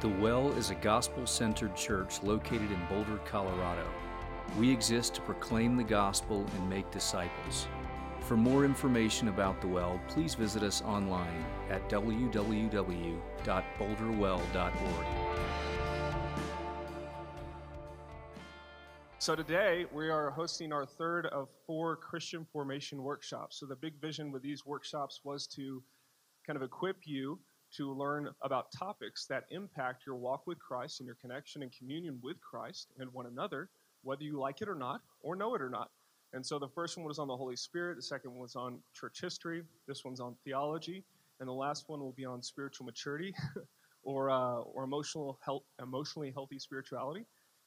The Well is a gospel centered church located in Boulder, Colorado. We exist to proclaim the gospel and make disciples. For more information about The Well, please visit us online at www.boulderwell.org. So, today we are hosting our third of four Christian formation workshops. So, the big vision with these workshops was to kind of equip you to learn about topics that impact your walk with Christ and your connection and communion with Christ and one another, whether you like it or not, or know it or not. And so the first one was on the Holy Spirit, the second one was on church history, this one's on theology, and the last one will be on spiritual maturity or, uh, or emotional health, emotionally healthy spirituality.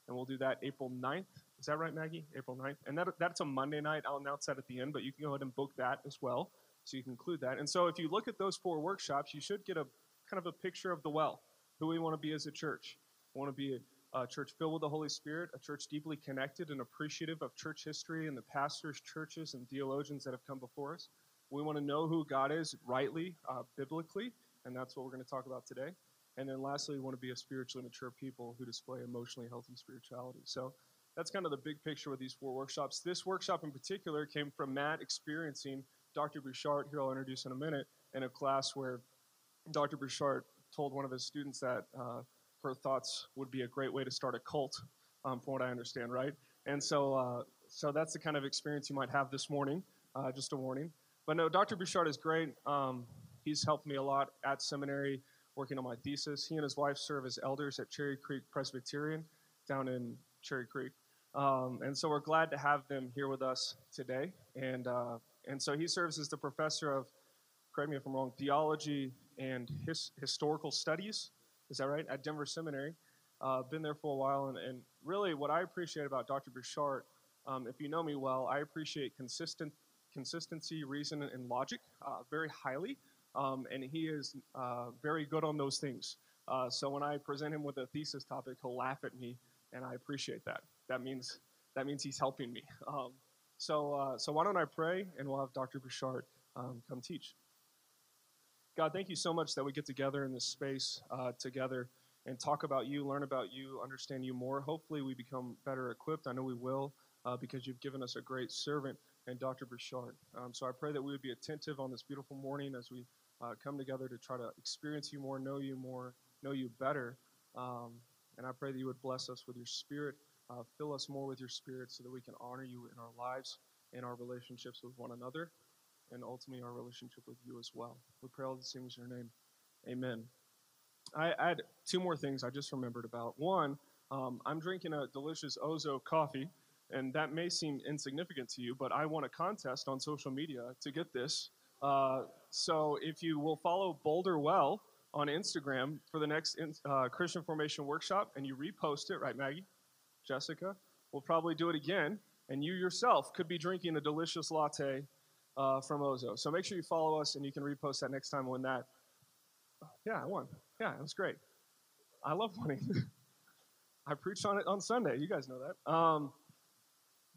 And we'll do that April 9th. Is that right, Maggie? April 9th? And that, that's a Monday night. I'll announce that at the end, but you can go ahead and book that as well so you can include that. And so if you look at those four workshops, you should get a kind of a picture of the well, who we want to be as a church. We want to be a, a church filled with the Holy Spirit, a church deeply connected and appreciative of church history and the pastors, churches, and theologians that have come before us. We want to know who God is rightly, uh, biblically, and that's what we're going to talk about today. And then lastly, we want to be a spiritually mature people who display emotionally healthy spirituality. So that's kind of the big picture with these four workshops. This workshop in particular came from Matt experiencing Dr. Bouchard, who I'll introduce in a minute, in a class where Dr. Bouchard told one of his students that uh, her thoughts would be a great way to start a cult, um, from what I understand, right? And so, uh, so that's the kind of experience you might have this morning, uh, just a warning. But no, Dr. Bouchard is great. Um, he's helped me a lot at seminary working on my thesis. He and his wife serve as elders at Cherry Creek Presbyterian down in Cherry Creek. Um, and so we're glad to have them here with us today. And uh, and so he serves as the professor of, correct me if I'm wrong, theology and his, historical studies. Is that right? At Denver Seminary. Uh, been there for a while. And, and, really, what I appreciate about Dr. Bouchard, um, if you know me well, I appreciate consistent consistency, reason, and logic uh, very highly. Um, and he is uh, very good on those things. Uh, so when I present him with a thesis topic, he'll laugh at me, and I appreciate that. That means that means he's helping me. Um, so, uh, so why don't I pray and we'll have Dr. Bouchard um, come teach. God, thank you so much that we get together in this space uh, together and talk about you, learn about you, understand you more. Hopefully, we become better equipped. I know we will uh, because you've given us a great servant and Dr. Bouchard. Um, so I pray that we would be attentive on this beautiful morning as we uh, come together to try to experience you more, know you more, know you better. Um, and I pray that you would bless us with your spirit uh, fill us more with your spirit so that we can honor you in our lives and our relationships with one another and ultimately our relationship with you as well. We pray all these things in your name. Amen. I, I had two more things I just remembered about. One, um, I'm drinking a delicious Ozo coffee, and that may seem insignificant to you, but I won a contest on social media to get this. Uh, so if you will follow Boulder Well on Instagram for the next uh, Christian Formation Workshop and you repost it, right, Maggie? Jessica. We'll probably do it again, and you yourself could be drinking a delicious latte uh, from Ozo. So make sure you follow us, and you can repost that next time when that. Yeah, I won. Yeah, it was great. I love winning. I preached on it on Sunday. You guys know that. Um,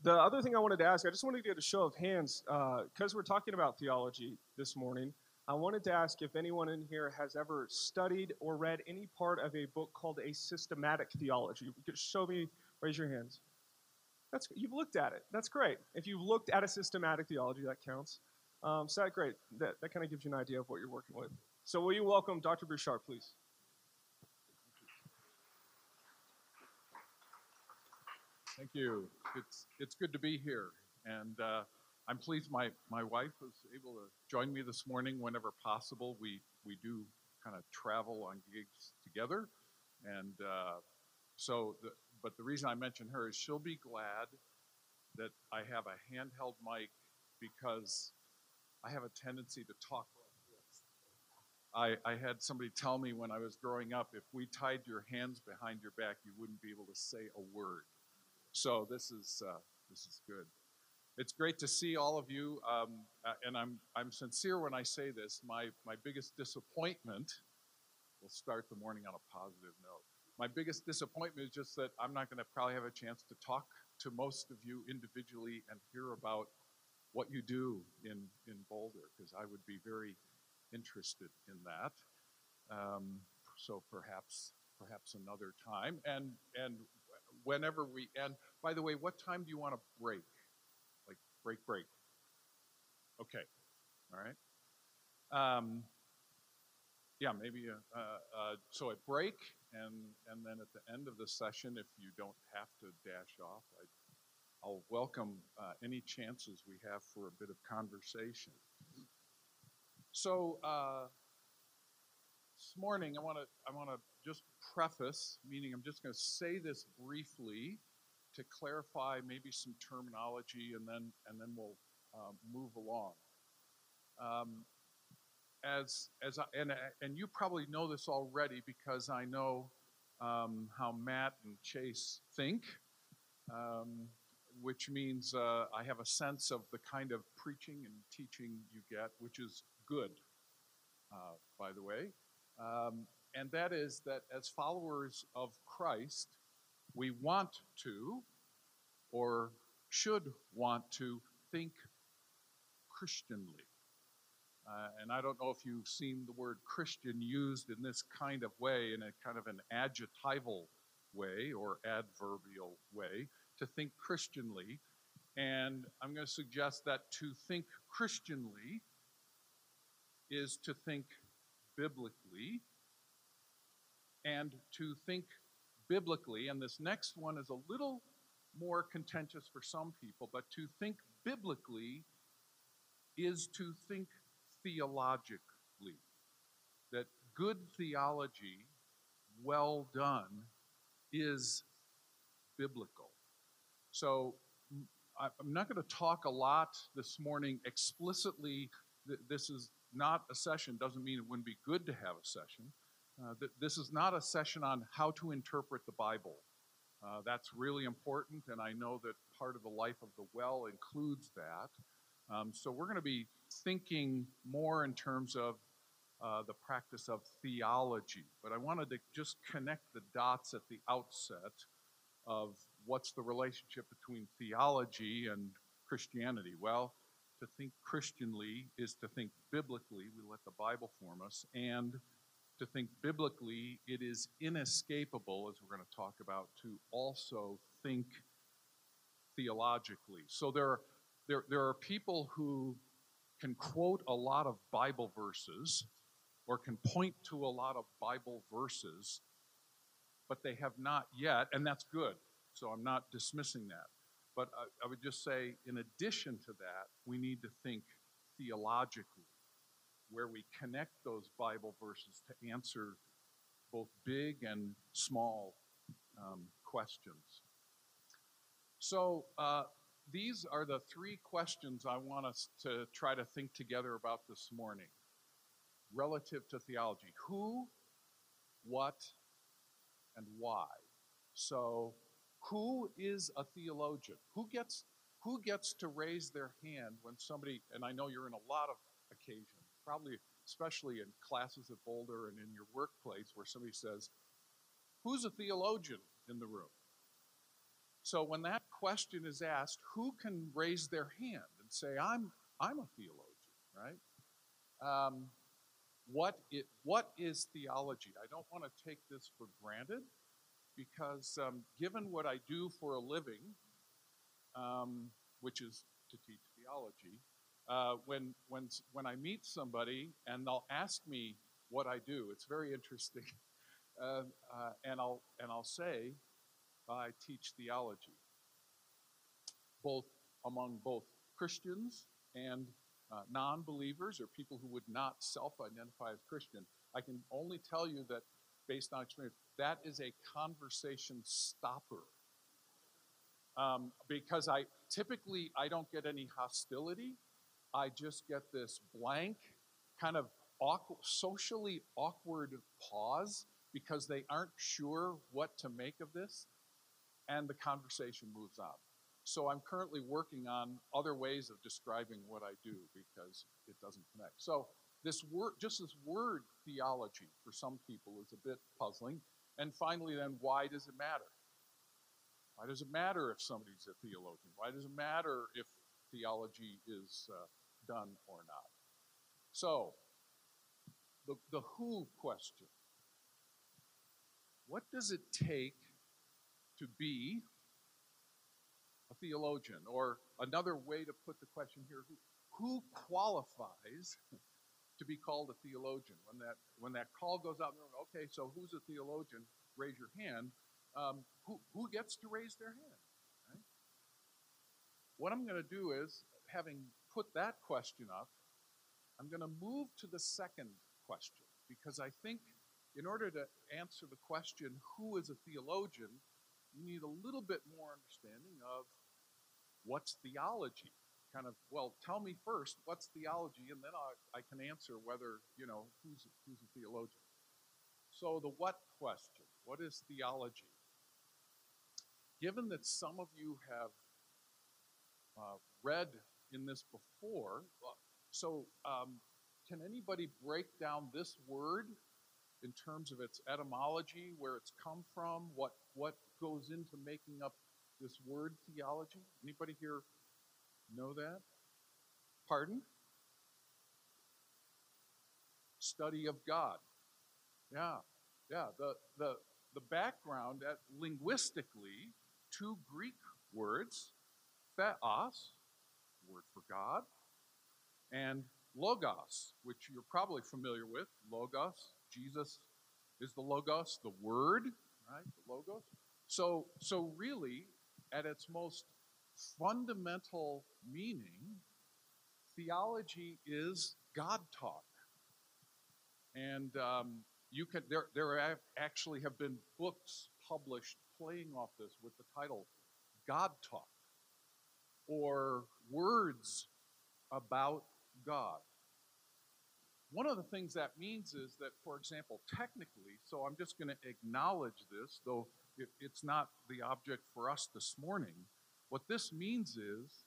the other thing I wanted to ask, I just wanted to get a show of hands because uh, we're talking about theology this morning. I wanted to ask if anyone in here has ever studied or read any part of a book called A Systematic Theology. Show me Raise your hands. That's you've looked at it. That's great. If you've looked at a systematic theology, that counts. Um, so that great. That, that kind of gives you an idea of what you're working with. So will you welcome Dr. Bouchard, please? Thank you. It's it's good to be here, and uh, I'm pleased my my wife was able to join me this morning whenever possible. We we do kind of travel on gigs together, and uh, so the, but the reason I mention her is she'll be glad that I have a handheld mic because I have a tendency to talk. I, I had somebody tell me when I was growing up if we tied your hands behind your back, you wouldn't be able to say a word. So this is, uh, this is good. It's great to see all of you, um, uh, and I'm, I'm sincere when I say this. My, my biggest disappointment, we'll start the morning on a positive note my biggest disappointment is just that I'm not going to probably have a chance to talk to most of you individually and hear about what you do in, in Boulder, because I would be very interested in that. Um, so perhaps perhaps another time. And and whenever we end, by the way, what time do you want to break? Like break, break. Okay, all right. Um, yeah, maybe. Uh, uh, uh, so a break, and and then at the end of the session, if you don't have to dash off, I, I'll welcome uh, any chances we have for a bit of conversation. So uh, this morning, I want to I want to just preface, meaning I'm just going to say this briefly to clarify maybe some terminology, and then and then we'll um, move along. Um, as as I, and and you probably know this already because I know um, how Matt and Chase think, um, which means uh, I have a sense of the kind of preaching and teaching you get, which is good, uh, by the way. Um, and that is that as followers of Christ, we want to, or should want to, think Christianly. Uh, and I don't know if you've seen the word Christian used in this kind of way, in a kind of an adjectival way or adverbial way, to think Christianly. And I'm going to suggest that to think Christianly is to think biblically. And to think biblically, and this next one is a little more contentious for some people, but to think biblically is to think theologically. That good theology, well done, is biblical. So I'm not going to talk a lot this morning explicitly. This is not a session, doesn't mean it wouldn't be good to have a session. Uh, this is not a session on how to interpret the Bible. Uh, that's really important, and I know that part of the life of the well includes that. Um, so we're going to be thinking more in terms of uh, the practice of theology. But I wanted to just connect the dots at the outset of what's the relationship between theology and Christianity. Well, to think Christianly is to think biblically. We let the Bible form us. And to think biblically, it is inescapable, as we're going to talk about, to also think theologically. So there are there, there are people who can quote a lot of Bible verses or can point to a lot of Bible verses, but they have not yet, and that's good. So I'm not dismissing that. But I, I would just say, in addition to that, we need to think theologically, where we connect those Bible verses to answer both big and small um, questions. So, uh, these are the three questions I want us to try to think together about this morning relative to theology who, what, and why. So, who is a theologian? Who gets who gets to raise their hand when somebody and I know you're in a lot of occasions, probably especially in classes at Boulder and in your workplace where somebody says, "Who's a theologian in the room?" So when that question is asked, who can raise their hand and say, I'm, I'm a theologian, right? Um, what, it, what is theology? I don't want to take this for granted because um, given what I do for a living, um, which is to teach theology, uh, when, when, when I meet somebody and they'll ask me what I do, it's very interesting. Uh, uh, and, I'll, and I'll say, I teach theology, both among both Christians and uh, non believers or people who would not self identify as Christian. I can only tell you that, based on experience, that is a conversation stopper. Um, because I typically I don't get any hostility. I just get this blank, kind of awkward, socially awkward pause because they aren't sure what to make of this and the conversation moves on. So I'm currently working on other ways of describing what I do because it doesn't connect. So this word, just this word theology for some people is a bit puzzling. And finally, then, why does it matter? Why does it matter if somebody's a theologian? Why does it matter if theology is uh, done or not? So, the, the who question what does it take to be a theologian? Or another way to put the question here, who, who qualifies to be called a theologian? When that, when that call goes out, okay, so who's a theologian? Raise your hand. Um, who, who gets to raise their hand? Right? What I'm going to do is, having put that question up, I'm going to move to the second question because I think in order to answer the question, who is a theologian, you need a little bit more understanding of what's theology. Kind of, well, tell me first what's theology, and then I, I can answer whether, you know, who's, who's a theologian. So, the what question what is theology? Given that some of you have uh, read in this before, so um, can anybody break down this word in terms of its etymology, where it's come from, what what goes into making up this word theology? Anybody here know that? Pardon? Study of God. Yeah, yeah. The the the background at linguistically, two Greek words, theos, word for God, and logos, which you're probably familiar with. Logos, Jesus is the logos, the word, right? The logos. So, so really, at its most fundamental meaning, theology is God talk. And um, you can there there actually have been books published playing off this with the title God talk or words about God. One of the things that means is that, for example, technically, so I'm just going to acknowledge this, though it, it's not the object for us this morning. What this means is,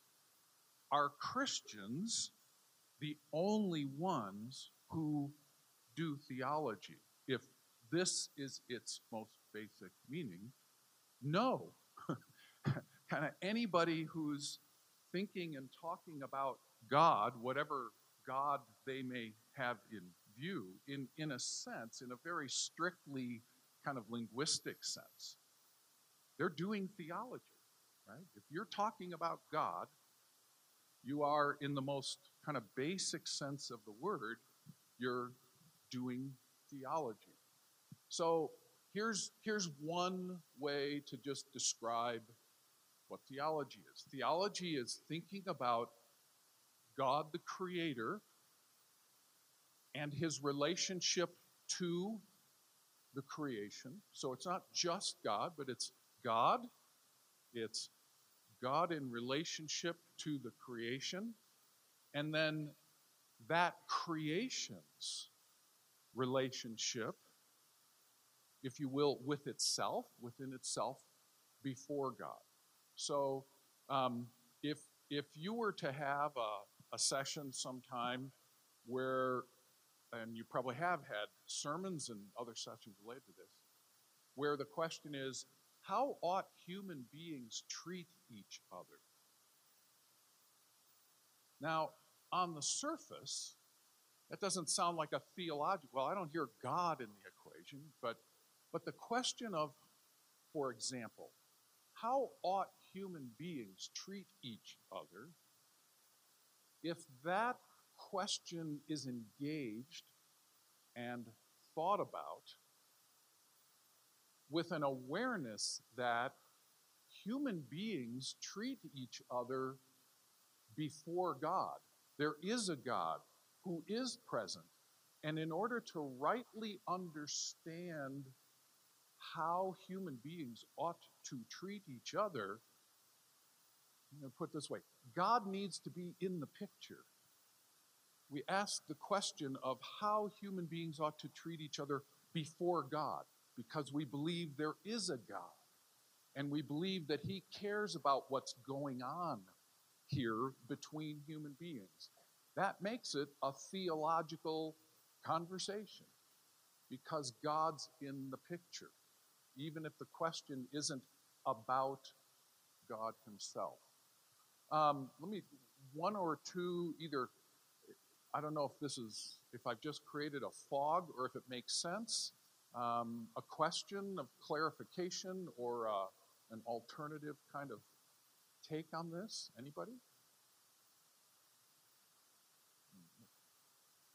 are Christians the only ones who do theology? If this is its most basic meaning, no. kind of anybody who's thinking and talking about God, whatever God they may have in view, in, in a sense, in a very strictly kind of linguistic sense. They're doing theology, right? If you're talking about God, you are, in the most kind of basic sense of the word, you're doing theology. So here's, here's one way to just describe what theology is theology is thinking about God the Creator and his relationship to the creation. So it's not just God, but it's God, it's God in relationship to the creation, and then that creation's relationship, if you will, with itself, within itself, before God. So um, if if you were to have a a session sometime where, and you probably have had sermons and other sessions related to this, where the question is, how ought human beings treat each other? Now, on the surface, that doesn't sound like a theological, well, I don't hear God in the equation, but, but the question of, for example, how ought human beings treat each other if that question is engaged and thought about with an awareness that human beings treat each other before God. There is a God who is present. And in order to rightly understand how human beings ought to treat each other, I'm going to put this way God needs to be in the picture. We ask the question of how human beings ought to treat each other before God because we believe there is a God and we believe that He cares about what's going on here between human beings. That makes it a theological conversation because God's in the picture, even if the question isn't about God Himself. Um, let me, one or two, either, I don't know if this is, if I've just created a fog or if it makes sense. um, a question of clarification or uh, an alternative kind of take on this? Anybody?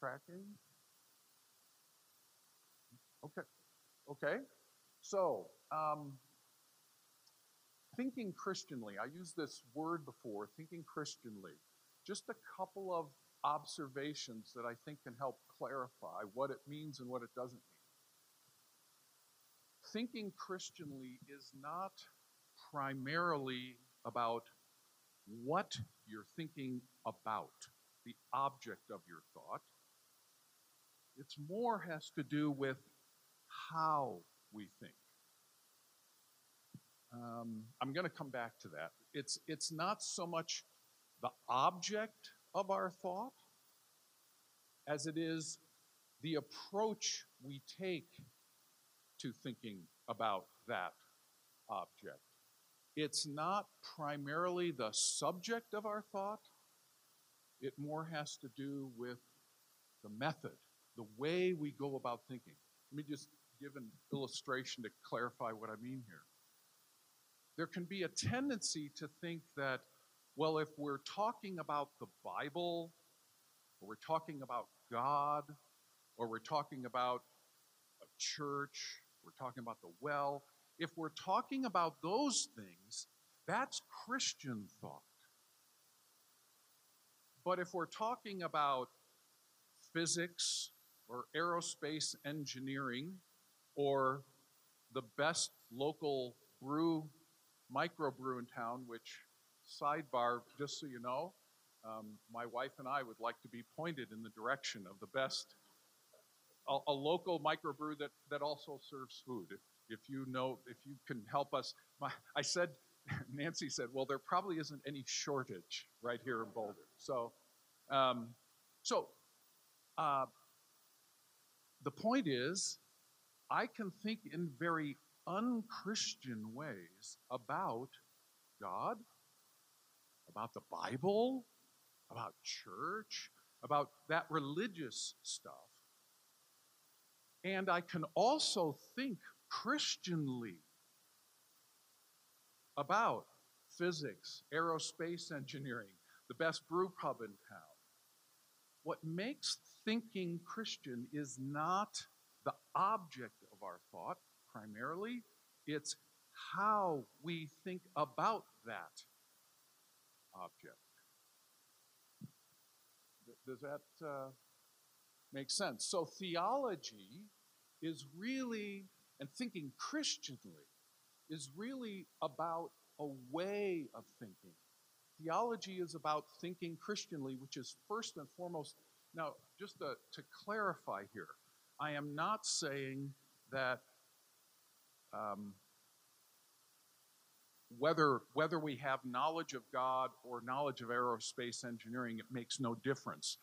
Tracking? Okay. Okay. So, um, thinking Christianly, I used this word before, thinking Christianly. Just a couple of observations that I think can help clarify what it means and what it doesn't mean. Thinking Christianly is not primarily about what you're thinking about, the object of your thought. It's more has to do with how we think. Um, I'm going to come back to that. It's, it's not so much the object of our thought as it is the approach we take to thinking about that object. It's not primarily the subject of our thought, it more has to do with the method, the way we go about thinking. Let me just give an illustration to clarify what I mean here. There can be a tendency to think that, well, if we're talking about the Bible, or we're talking about God, or we're talking about a church, we're talking about the well, if we're talking about those things, that's Christian thought. But if we're talking about physics or aerospace engineering or the best local brew, microbrew in town, which, sidebar, just so you know, um, my wife and I would like to be pointed in the direction of the best, a, a local microbrew that, that also serves food. If, you know, if you can help us, my, I said, Nancy said, well, there probably isn't any shortage right here in Boulder. So, um, so uh, the point is, I can think in very unchristian ways about God, about the Bible, about church, about that religious stuff. And I can also think Christianly about physics, aerospace engineering, the best brew pub in town. What makes thinking Christian is not the object of our thought primarily, it's how we think about that object. Does that uh, make sense? So, theology is really, and thinking Christianly, is really about a way of thinking. Theology is about thinking Christianly, which is first and foremost. Now, just to, to clarify here, I am not saying that um, whether, whether we have knowledge of God or knowledge of aerospace engineering, it makes no difference.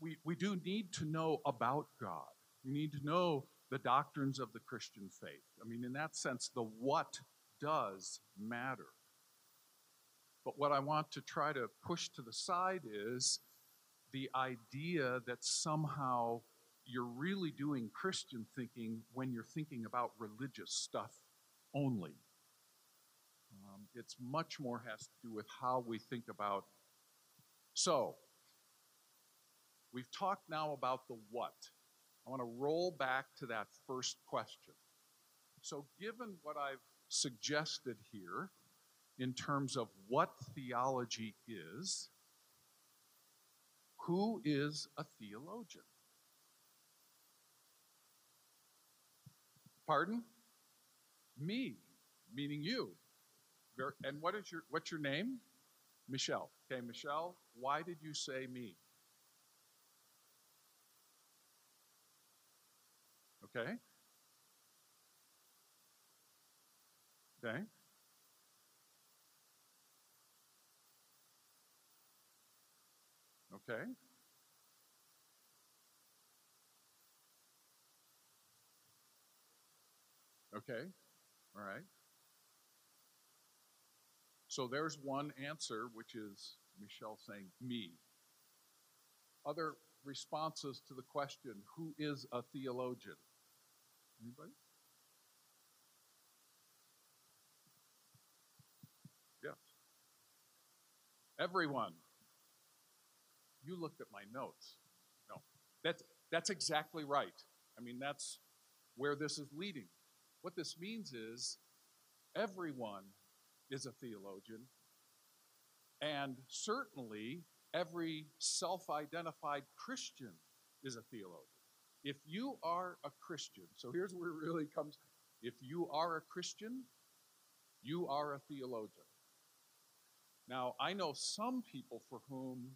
We, we do need to know about God. We need to know the doctrines of the Christian faith. I mean, in that sense, the what does matter. But what I want to try to push to the side is the idea that somehow you're really doing Christian thinking when you're thinking about religious stuff only. It's much more has to do with how we think about. So, we've talked now about the what. I want to roll back to that first question. So, given what I've suggested here in terms of what theology is, who is a theologian? Pardon? Me, meaning you. And what is your what's your name? Michelle. Okay, Michelle, why did you say me? Okay. Okay. Okay. Okay. All right. So there's one answer, which is Michelle saying me. Other responses to the question who is a theologian? Anybody? Yes. Everyone. You looked at my notes. No. That's that's exactly right. I mean, that's where this is leading. What this means is everyone is a theologian, and certainly every self identified Christian is a theologian. If you are a Christian, so here's where it really comes if you are a Christian, you are a theologian. Now, I know some people for whom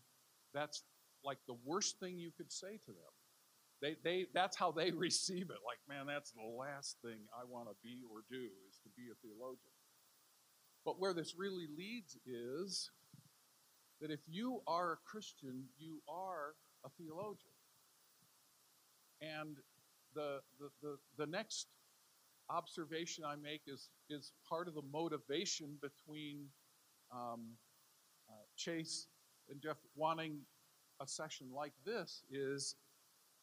that's like the worst thing you could say to them. They, they, that's how they receive it. Like, man, that's the last thing I want to be or do is to be a theologian. But where this really leads is that if you are a Christian, you are a theologian. And the, the, the, the next observation I make is, is part of the motivation between um, uh, Chase and Jeff wanting a session like this is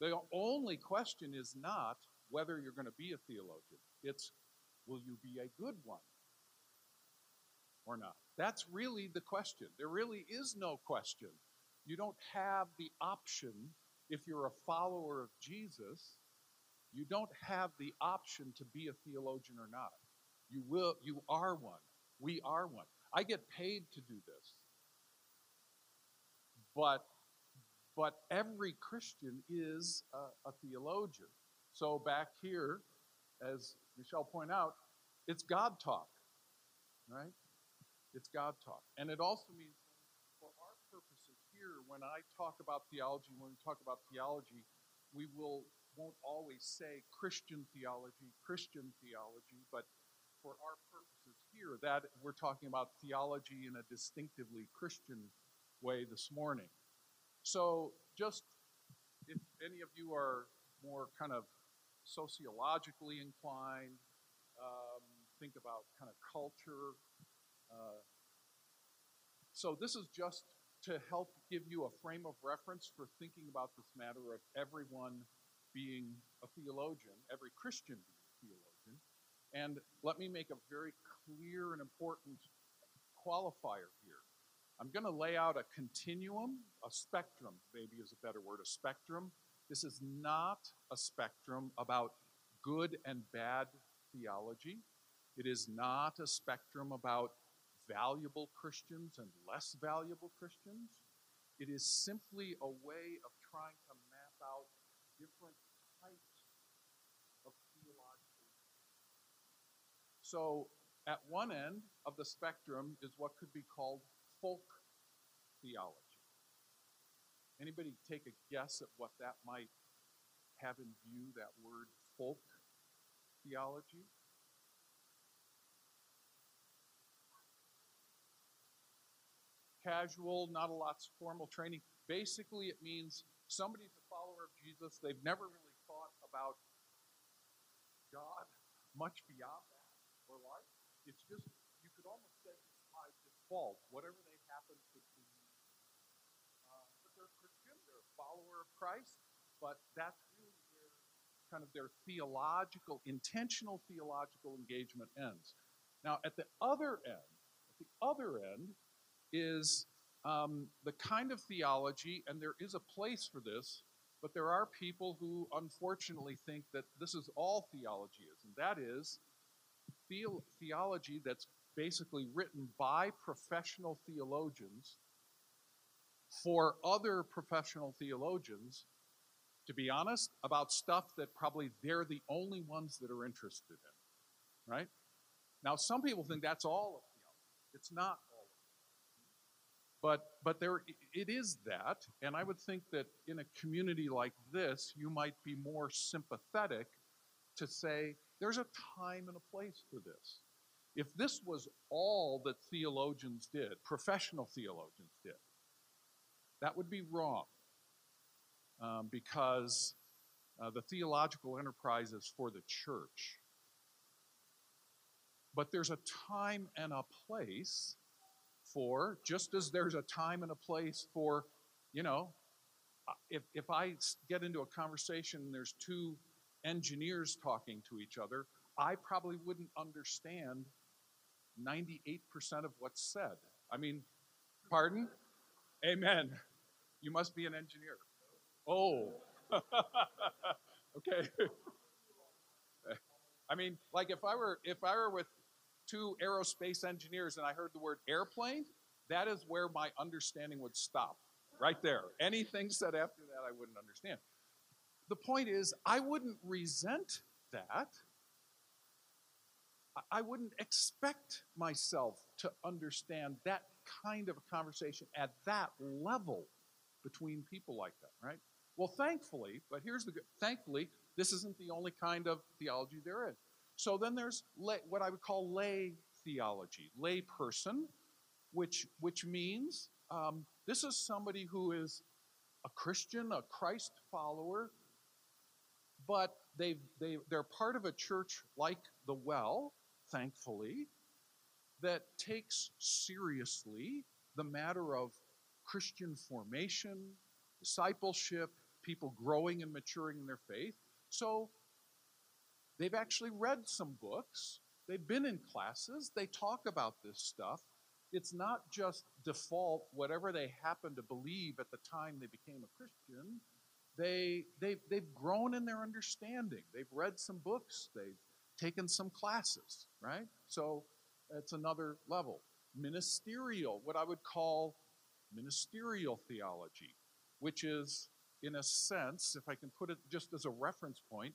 the only question is not whether you're going to be a theologian. It's will you be a good one or not? That's really the question. There really is no question. You don't have the option if you're a follower of Jesus, you don't have the option to be a theologian or not. You will you are one. We are one. I get paid to do this. But but every Christian is a, a theologian. So back here, as Michelle pointed out, it's God talk, right? It's God talk. And it also means for our purposes here, when I talk about theology, when we talk about theology, we will won't always say Christian theology, Christian theology, but for our purposes here, that we're talking about theology in a distinctively Christian way this morning. So, just if any of you are more kind of sociologically inclined, um, think about kind of culture. Uh, so, this is just to help give you a frame of reference for thinking about this matter of everyone being a theologian, every Christian being a theologian. And let me make a very clear and important qualifier here. I'm going to lay out a continuum, a spectrum, maybe is a better word, a spectrum. This is not a spectrum about good and bad theology. It is not a spectrum about valuable Christians and less valuable Christians. It is simply a way of trying to map out different types of theological. So, at one end of the spectrum is what could be called folk theology. Anybody take a guess at what that might have in view, that word folk theology? Casual, not a lot of formal training. Basically, it means somebody's a follower of Jesus. They've never really thought about God much beyond that or life. It's just, you could almost say it's by default. Whatever they happen to be um, But they're Christian, they're a follower of Christ, but that's really where kind of their theological, intentional theological engagement ends. Now, at the other end, at the other end is um, the kind of theology, and there is a place for this, but there are people who unfortunately think that this is all theology is, and that is the- theology that's basically written by professional theologians for other professional theologians, to be honest, about stuff that probably they're the only ones that are interested in. Right? Now, some people think that's all of theology. It's not. But, but there, it is that, and I would think that in a community like this, you might be more sympathetic to say there's a time and a place for this. If this was all that theologians did, professional theologians did, that would be wrong um, because uh, the theological enterprise is for the church. But there's a time and a place for, just as there's a time and a place for, you know, if, if I get into a conversation and there's two engineers talking to each other, I probably wouldn't understand 98% of what's said. I mean, pardon? Amen. You must be an engineer. Oh. okay. I mean, like if I were if I were with two aerospace engineers and I heard the word airplane, that is where my understanding would stop. Right there. Anything said after that I wouldn't understand. The point is, I wouldn't resent that. I wouldn't expect myself to understand that kind of a conversation at that level between people like that, right? Well, thankfully, but here's the good, thankfully, this isn't the only kind of theology there is. So then there's lay, what I would call lay theology, lay person, which which means um, this is somebody who is a Christian, a Christ follower, but they they they're part of a church like the Well, thankfully, that takes seriously the matter of Christian formation, discipleship, people growing and maturing in their faith. So they've actually read some books, they've been in classes, they talk about this stuff. It's not just default, whatever they happen to believe at the time they became a Christian. They, they, they've grown in their understanding. They've read some books. They've taken some classes, right? So it's another level. Ministerial, what I would call ministerial theology, which is, in a sense, if I can put it just as a reference point,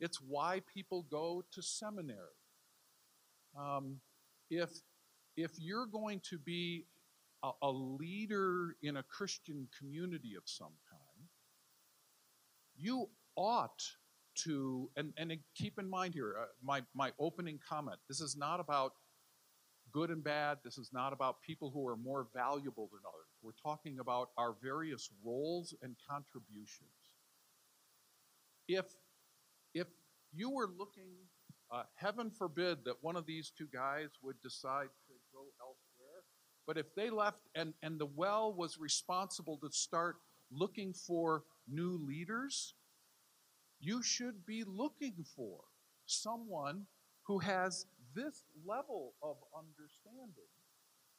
it's why people go to seminary. Um, if, if you're going to be a, a leader in a Christian community of some kind, you ought to, and, and keep in mind here, uh, my, my opening comment, this is not about good and bad. This is not about people who are more valuable than others. We're talking about our various roles and contributions. If, if you were looking, uh, heaven forbid that one of these two guys would decide to go elsewhere, but if they left and, and the well was responsible to start looking for new leaders, you should be looking for someone who has this level of understanding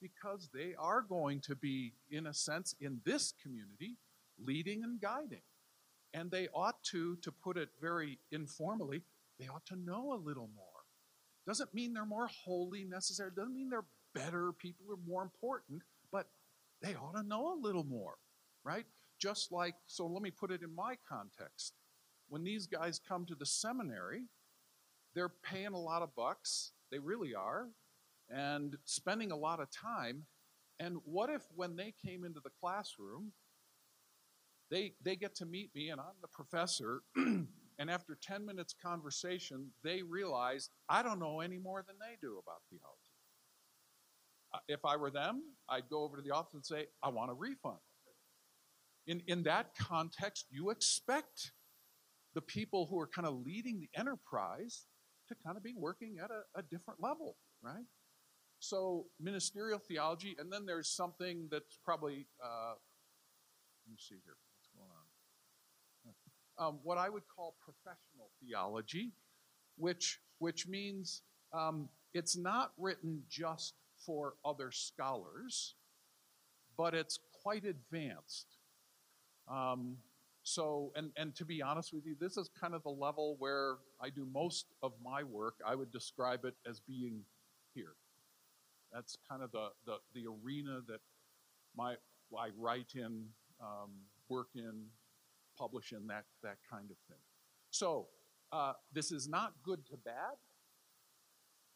because they are going to be, in a sense, in this community, leading and guiding. And they ought to, to put it very informally, they ought to know a little more. Doesn't mean they're more holy necessarily, doesn't mean they're better people or more important, but they ought to know a little more, right? Just like, so let me put it in my context. When these guys come to the seminary, they're paying a lot of bucks they really are. And spending a lot of time. And what if when they came into the classroom, they, they get to meet me and I'm the professor, and after 10 minutes conversation, they realize I don't know any more than they do about theology. If I were them, I'd go over to the office and say, I want a refund. In, in that context, you expect the people who are kind of leading the enterprise to kind of be working at a, a different level, right? So ministerial theology, and then there's something that's probably, uh, let me see here? Um, what I would call professional theology, which which means um, it's not written just for other scholars, but it's quite advanced. Um, so, and, and to be honest with you, this is kind of the level where I do most of my work. I would describe it as being here. That's kind of the, the, the arena that my, I write in, um, work in, publish in, that, that kind of thing. So, uh, this is not good to bad,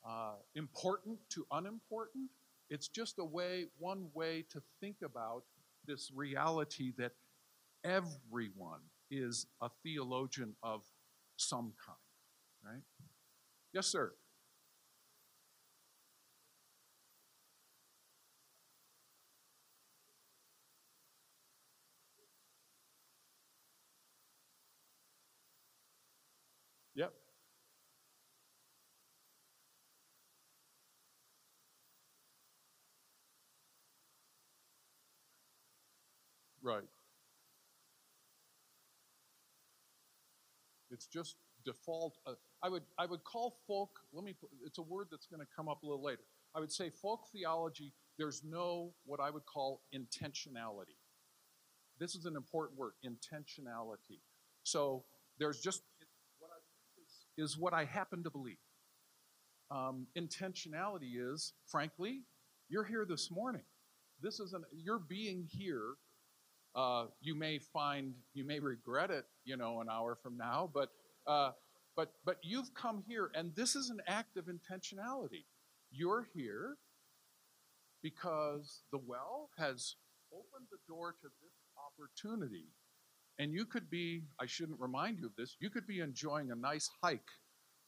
uh, important to unimportant. It's just a way, one way to think about this reality that everyone is a theologian of some kind, right? Yes, sir. Right. it's just default. Uh, I would I would call folk. Let me. It's a word that's going to come up a little later. I would say folk theology. There's no what I would call intentionality. This is an important word, intentionality. So there's just what I, is, is what I happen to believe. Um, intentionality is, frankly, you're here this morning. This is an you're being here. Uh, you may find you may regret it, you know, an hour from now, but uh, but but you've come here, and this is an act of intentionality. You're here because the well has opened the door to this opportunity. And you could be, I shouldn't remind you of this, you could be enjoying a nice hike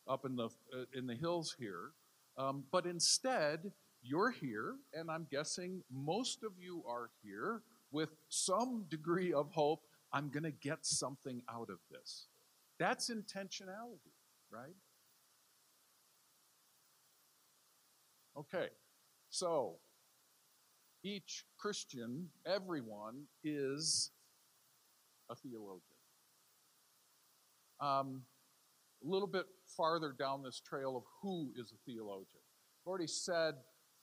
up in the, uh, in the hills here. Um, but instead, you're here, and I'm guessing most of you are here with some degree of hope I'm going to get something out of this. That's intentionality, right? Okay, so each Christian, everyone, is a theologian. Um, a little bit farther down this trail of who is a theologian. I've already said,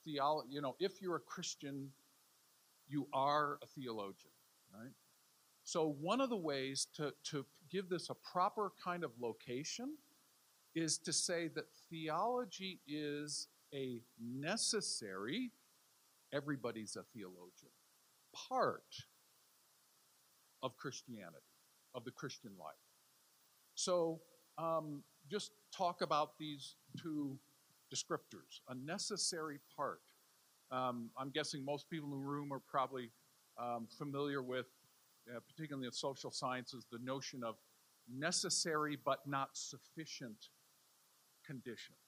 theolo- you know, if you're a Christian, you are a theologian, right? So, one of the ways to, to give this a proper kind of location is to say that theology is a necessary, everybody's a theologian, part of Christianity, of the Christian life. So, um, just talk about these two descriptors a necessary part. Um, I'm guessing most people in the room are probably um, familiar with, uh, particularly in social sciences, the notion of necessary but not sufficient conditions.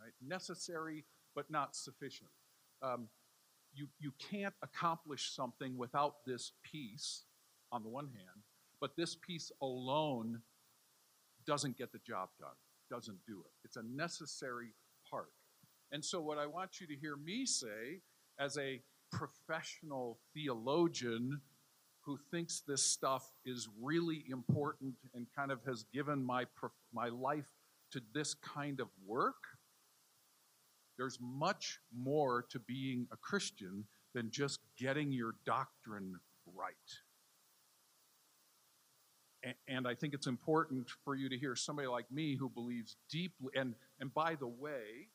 Right? Necessary but not sufficient. Um, you, you can't accomplish something without this piece, on the one hand, but this piece alone doesn't get the job done, doesn't do it. It's a necessary part. And so, what I want you to hear me say as a professional theologian who thinks this stuff is really important and kind of has given my, my life to this kind of work, there's much more to being a Christian than just getting your doctrine right. And I think it's important for you to hear somebody like me who believes deeply. And, and by the way,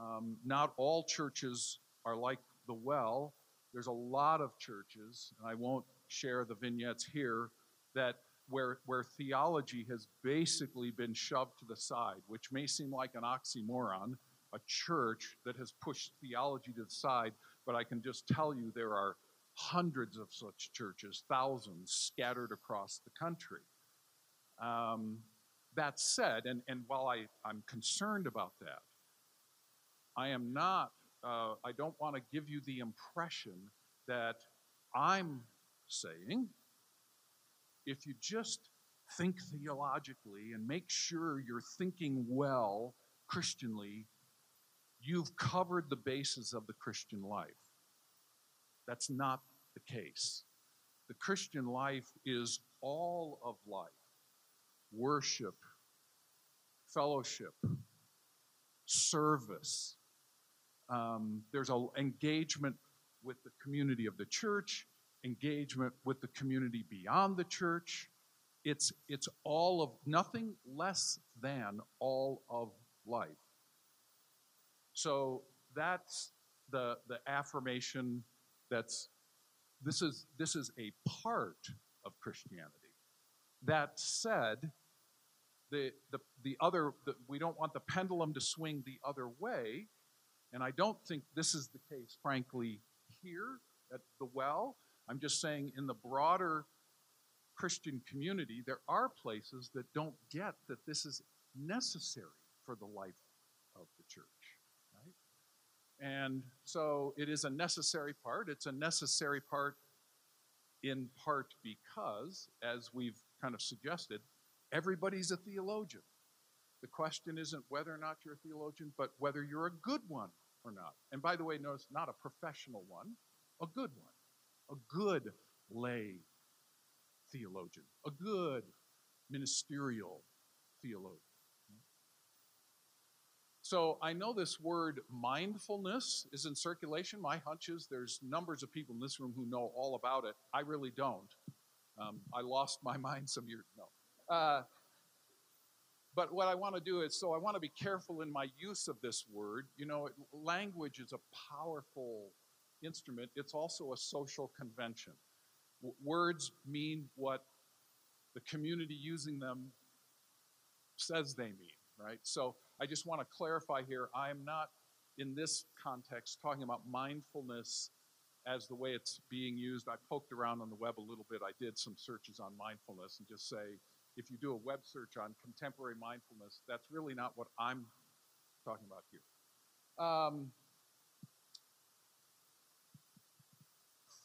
um, not all churches are like the well. There's a lot of churches, and I won't share the vignettes here, that where, where theology has basically been shoved to the side, which may seem like an oxymoron, a church that has pushed theology to the side, but I can just tell you there are hundreds of such churches, thousands scattered across the country. Um, that said, and, and while I, I'm concerned about that, I am not, uh, I don't want to give you the impression that I'm saying if you just think theologically and make sure you're thinking well Christianly, you've covered the bases of the Christian life. That's not the case. The Christian life is all of life worship, fellowship, service. Um, there's an engagement with the community of the church, engagement with the community beyond the church. It's, it's all of nothing less than all of life. So that's the, the affirmation that's this is this is a part of Christianity. That said, the the, the other the, we don't want the pendulum to swing the other way, and I don't think this is the case, frankly, here at the well. I'm just saying in the broader Christian community, there are places that don't get that this is necessary for the life of the church. And so it is a necessary part. It's a necessary part in part because, as we've kind of suggested, everybody's a theologian. The question isn't whether or not you're a theologian, but whether you're a good one or not. And by the way, notice not a professional one, a good one, a good lay theologian, a good ministerial theologian. So I know this word mindfulness is in circulation. My hunch is there's numbers of people in this room who know all about it. I really don't. Um, I lost my mind some years ago. Uh, but what I want to do is so I want to be careful in my use of this word. You know, it, language is a powerful instrument, it's also a social convention. W- words mean what the community using them says they mean, right? So I just want to clarify here I am not, in this context, talking about mindfulness as the way it's being used. I poked around on the web a little bit. I did some searches on mindfulness and just say, if you do a web search on contemporary mindfulness, that's really not what I'm talking about here. Um,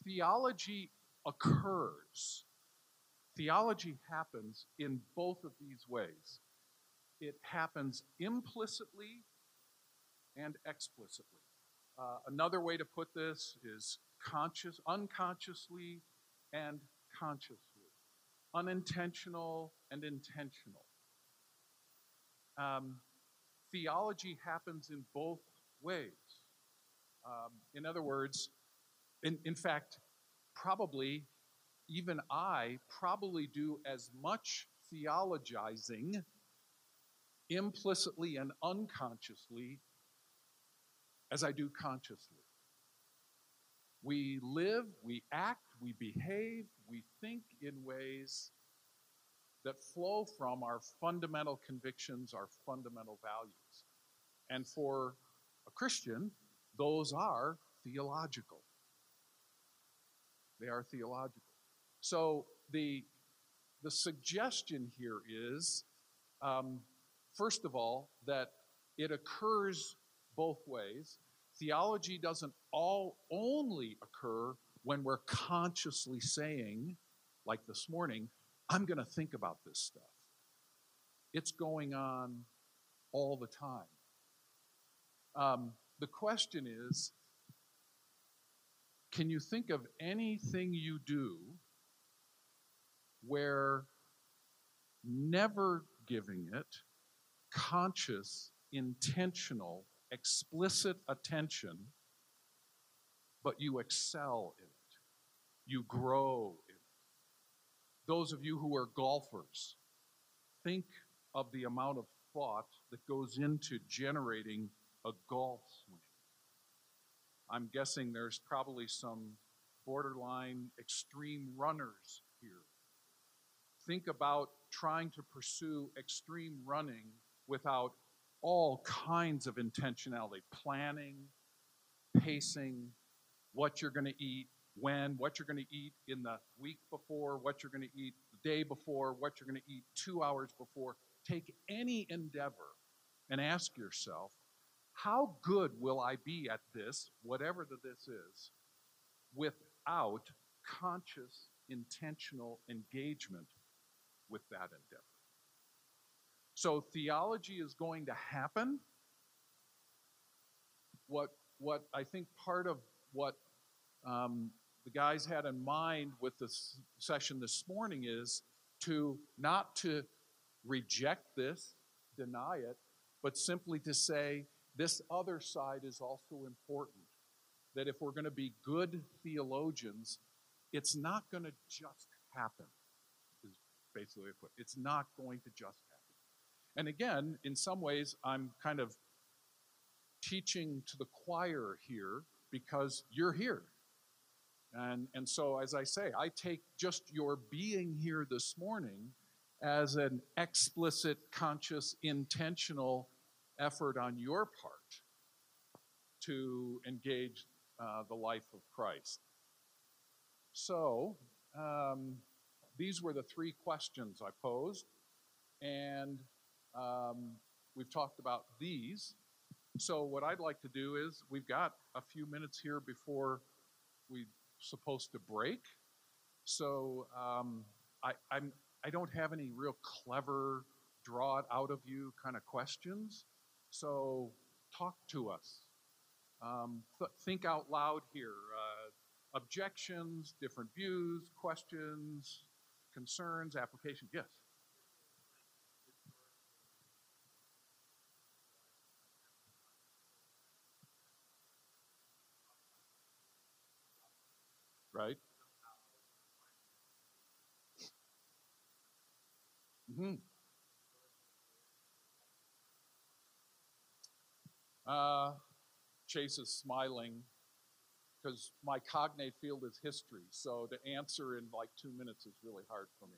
theology occurs, theology happens in both of these ways. It happens implicitly and explicitly. Uh, another way to put this is conscious, unconsciously and consciously, unintentional and intentional. Um, theology happens in both ways. Um, in other words, in, in fact, probably even I probably do as much theologizing implicitly and unconsciously as I do consciously. We live, we act, we behave, we think in ways that flow from our fundamental convictions, our fundamental values. And for a Christian, those are theological. They are theological. So the, the suggestion here is, um, first of all, that it occurs both ways. Theology doesn't all only occur when we're consciously saying, like this morning, I'm going to think about this stuff. It's going on all the time. Um, the question is can you think of anything you do where never giving it conscious, intentional, explicit attention, but you excel in it, you grow in? Those of you who are golfers, think of the amount of thought that goes into generating a golf swing. I'm guessing there's probably some borderline extreme runners here. Think about trying to pursue extreme running without all kinds of intentionality planning, pacing, what you're going to eat, when, what you're going to eat in the week before, what you're going to eat the day before, what you're going to eat two hours before. Take any endeavor and ask yourself, how good will I be at this, whatever the this is, without conscious, intentional engagement with that endeavor? So theology is going to happen. What, what I think part of what um, the guys had in mind with this session this morning is to not to reject this, deny it, but simply to say, this other side is also important. That if we're going to be good theologians, it's not going to just happen, is basically. It's not going to just happen. And again, in some ways, I'm kind of teaching to the choir here because you're here. And, and so, as I say, I take just your being here this morning as an explicit, conscious, intentional effort on your part to engage uh, the life of Christ. So, um, these were the three questions I posed, and um, we've talked about these. So, what I'd like to do is we've got a few minutes here before we're supposed to break. So, um, I, I'm, I don't have any real clever, draw it out of you kind of questions. So talk to us. Um, th- think out loud here. Uh, objections, different views, questions, concerns, application. Yes. Right? hmm Uh, Chase is smiling because my cognate field is history. So to answer in like two minutes is really hard for me.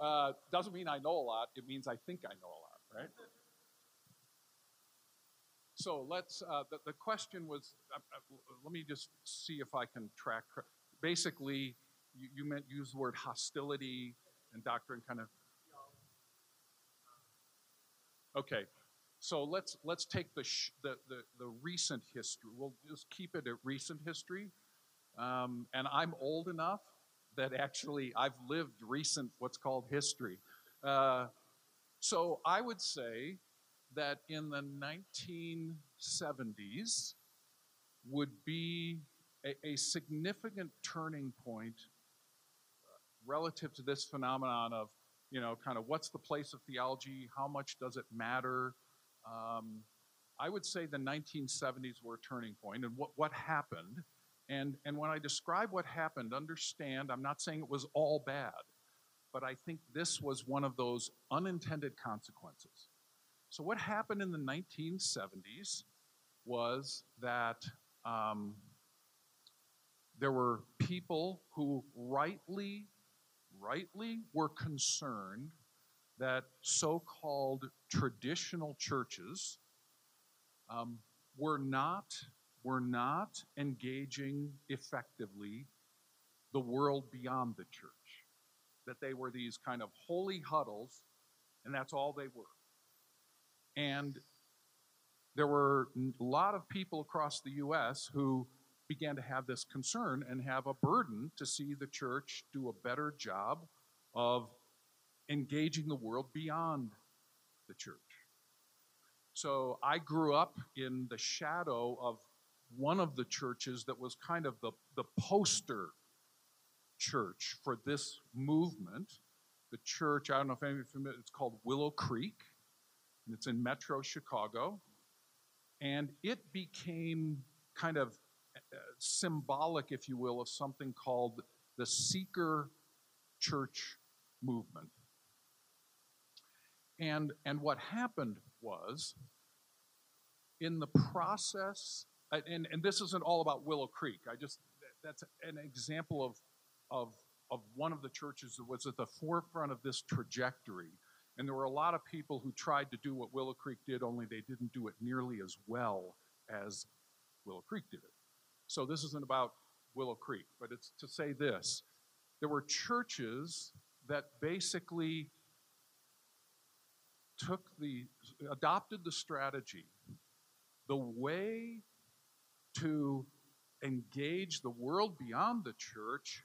Uh, doesn't mean I know a lot. It means I think I know a lot, right? So let's. Uh, the, the question was. Uh, uh, let me just see if I can track. Basically, you, you meant use the word hostility and doctrine, kind of. Okay, so let's let's take the, sh- the, the the recent history. We'll just keep it at recent history. Um, and I'm old enough that actually I've lived recent what's called history. Uh, so I would say that in the 1970s would be a, a significant turning point uh, relative to this phenomenon of you know kind of what's the place of theology how much does it matter um, I would say the 1970s were a turning point, and what, what happened. And, and when I describe what happened, understand I'm not saying it was all bad, but I think this was one of those unintended consequences. So, what happened in the 1970s was that um, there were people who rightly, rightly were concerned that so called traditional churches um, were, not, were not engaging effectively the world beyond the church. That they were these kind of holy huddles, and that's all they were. And there were a lot of people across the U.S. who began to have this concern and have a burden to see the church do a better job of engaging the world beyond the church. So I grew up in the shadow of one of the churches that was kind of the, the poster church for this movement. The church, I don't know if any of familiar, it's called Willow Creek, and it's in Metro Chicago. And it became kind of symbolic, if you will, of something called the seeker church movement. And, and what happened was, in the process, and, and this isn't all about Willow Creek, I just, that's an example of, of, of one of the churches that was at the forefront of this trajectory. And there were a lot of people who tried to do what Willow Creek did, only they didn't do it nearly as well as Willow Creek did it. So this isn't about Willow Creek, but it's to say this. There were churches that basically took the adopted the strategy the way to engage the world beyond the church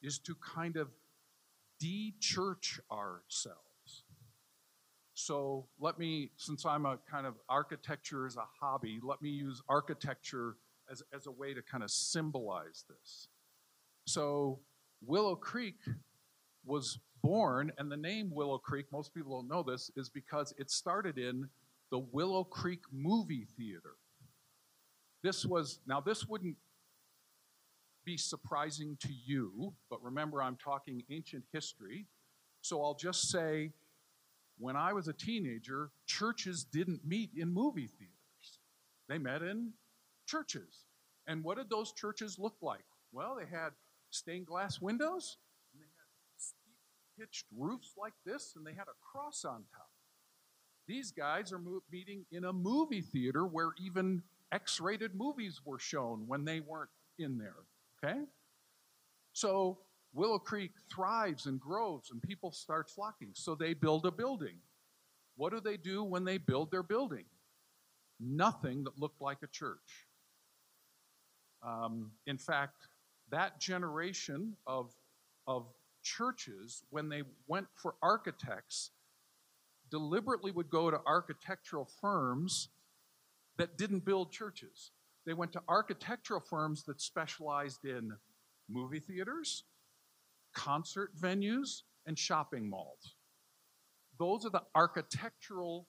is to kind of de-church ourselves so let me since i'm a kind of architecture is a hobby let me use architecture as, as a way to kind of symbolize this so willow creek was born, and the name Willow Creek, most people don't know this, is because it started in the Willow Creek Movie Theater. This was, now, this wouldn't be surprising to you, but remember, I'm talking ancient history. So I'll just say, when I was a teenager, churches didn't meet in movie theaters, they met in churches. And what did those churches look like? Well, they had stained glass windows, and they had steep pitched roofs like this and they had a cross on top. These guys are mo- meeting in a movie theater where even X rated movies were shown when they weren't in there. Okay? So Willow Creek thrives and grows and people start flocking. So they build a building. What do they do when they build their building? Nothing that looked like a church. Um, in fact, that generation of, of churches, when they went for architects, deliberately would go to architectural firms that didn't build churches. They went to architectural firms that specialized in movie theaters, concert venues, and shopping malls. Those are the architectural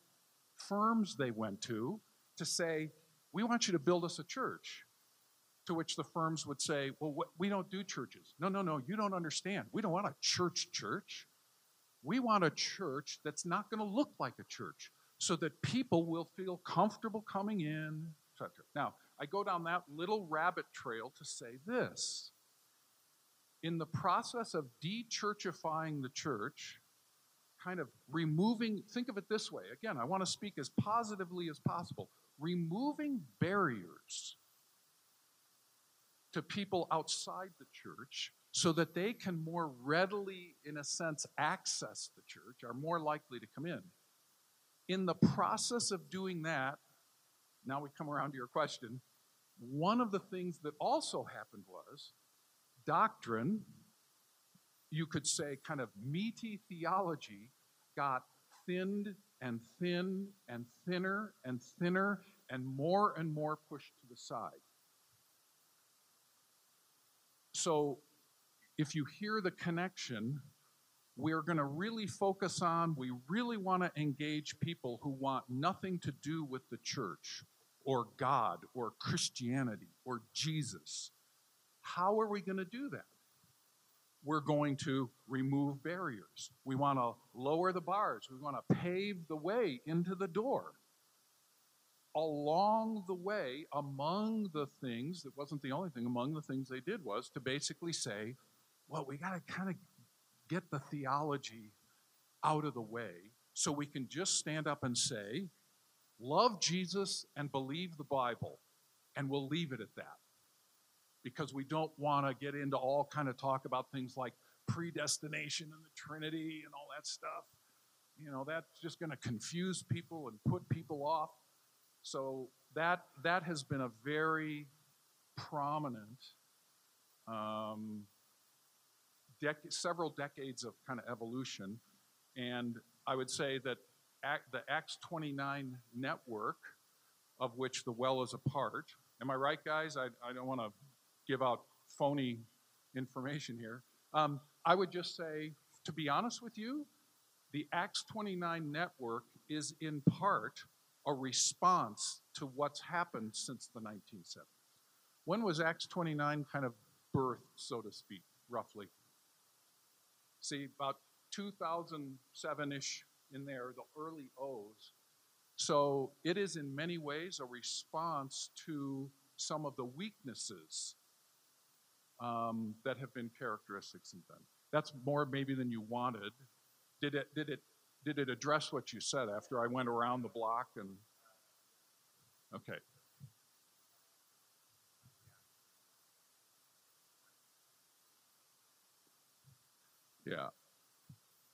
firms they went to to say, We want you to build us a church. To which the firms would say, Well, what, we don't do churches. No, no, no, you don't understand. We don't want a church church. We want a church that's not going to look like a church so that people will feel comfortable coming in, etc. Now, I go down that little rabbit trail to say this. In the process of de-churchifying the church, kind of removing, think of it this way. Again, I want to speak as positively as possible. Removing barriers to people outside the church so that they can more readily, in a sense, access the church, are more likely to come in. In the process of doing that, now we come around to your question. One of the things that also happened was doctrine, you could say kind of meaty theology, got thinned and thin and thinner and thinner and more and more pushed to the side. So if you hear the connection, we're going to really focus on, we really want to engage people who want nothing to do with the church or God or Christianity or Jesus. How are we going to do that? We're going to remove barriers. We want to lower the bars. We want to pave the way into the door. Along the way, among the things, that wasn't the only thing, among the things they did was to basically say, well, we got to kind of get the theology out of the way so we can just stand up and say, love Jesus and believe the Bible, and we'll leave it at that. Because we don't want to get into all kind of talk about things like predestination and the Trinity and all that stuff. You know, that's just going to confuse people and put people off. So that that has been a very prominent um, dec- several decades of kind of evolution. And I would say that the Acts 29 network, of which the well is a part, am I right, guys? I, I don't want to give out phony information here. Um, I would just say, to be honest with you, the Acts 29 network is in part a response to what's happened since the 1970s. When was Acts 29 kind of birthed, so to speak, roughly? See, about 2007 ish in there, the early O's. So it is in many ways a response to some of the weaknesses um, that have been characteristics of them. That's more maybe than you wanted. Did it, did it, did it address what you said after I went around the block and? Okay. Yeah.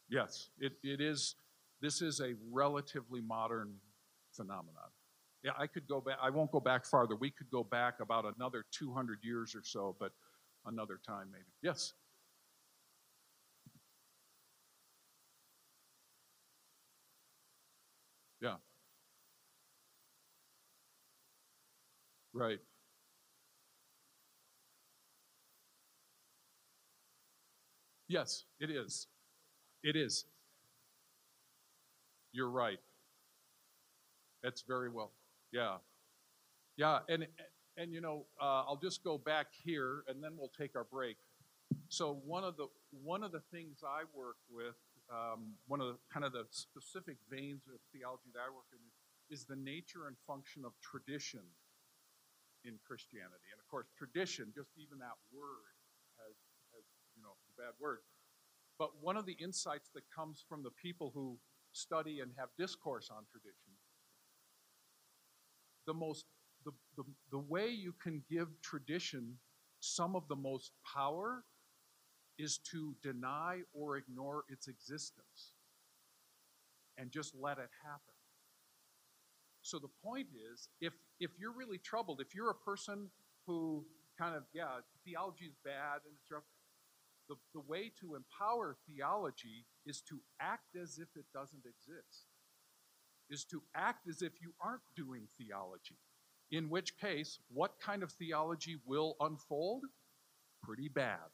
Yes, it, it is. This is a relatively modern phenomenon. Yeah, I could go back. I won't go back farther. We could go back about another 200 years or so, but another time maybe. Yes. Yeah. Right. Yes, it is. It is. You're right. That's very well. Yeah. Yeah, and and you know, uh, I'll just go back here, and then we'll take our break. So one of the one of the things I work with, um, one of the kind of the specific veins of theology that I work in, is the nature and function of tradition in Christianity. And of course, tradition, just even that word, has you know, a bad word. But one of the insights that comes from the people who study and have discourse on tradition, the most the, the, the way you can give tradition some of the most power is to deny or ignore its existence and just let it happen. So the point is, if if you're really troubled, if you're a person who kind of, yeah, theology is bad and it's rough, the, the way to empower theology is to act as if it doesn't exist, is to act as if you aren't doing theology. In which case, what kind of theology will unfold? Pretty bad.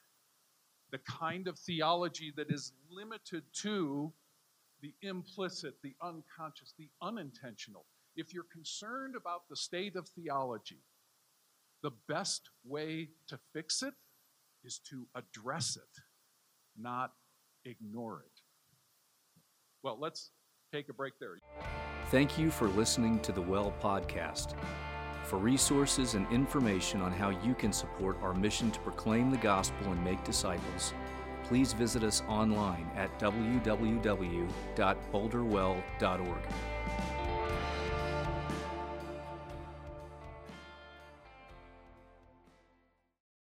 The kind of theology that is limited to the implicit, the unconscious, the unintentional. If you're concerned about the state of theology, the best way to fix it is to address it, not ignore it. Well, let's take a break there. Thank you for listening to the Well podcast. For resources and information on how you can support our mission to proclaim the gospel and make disciples, please visit us online at www.boulderwell.org.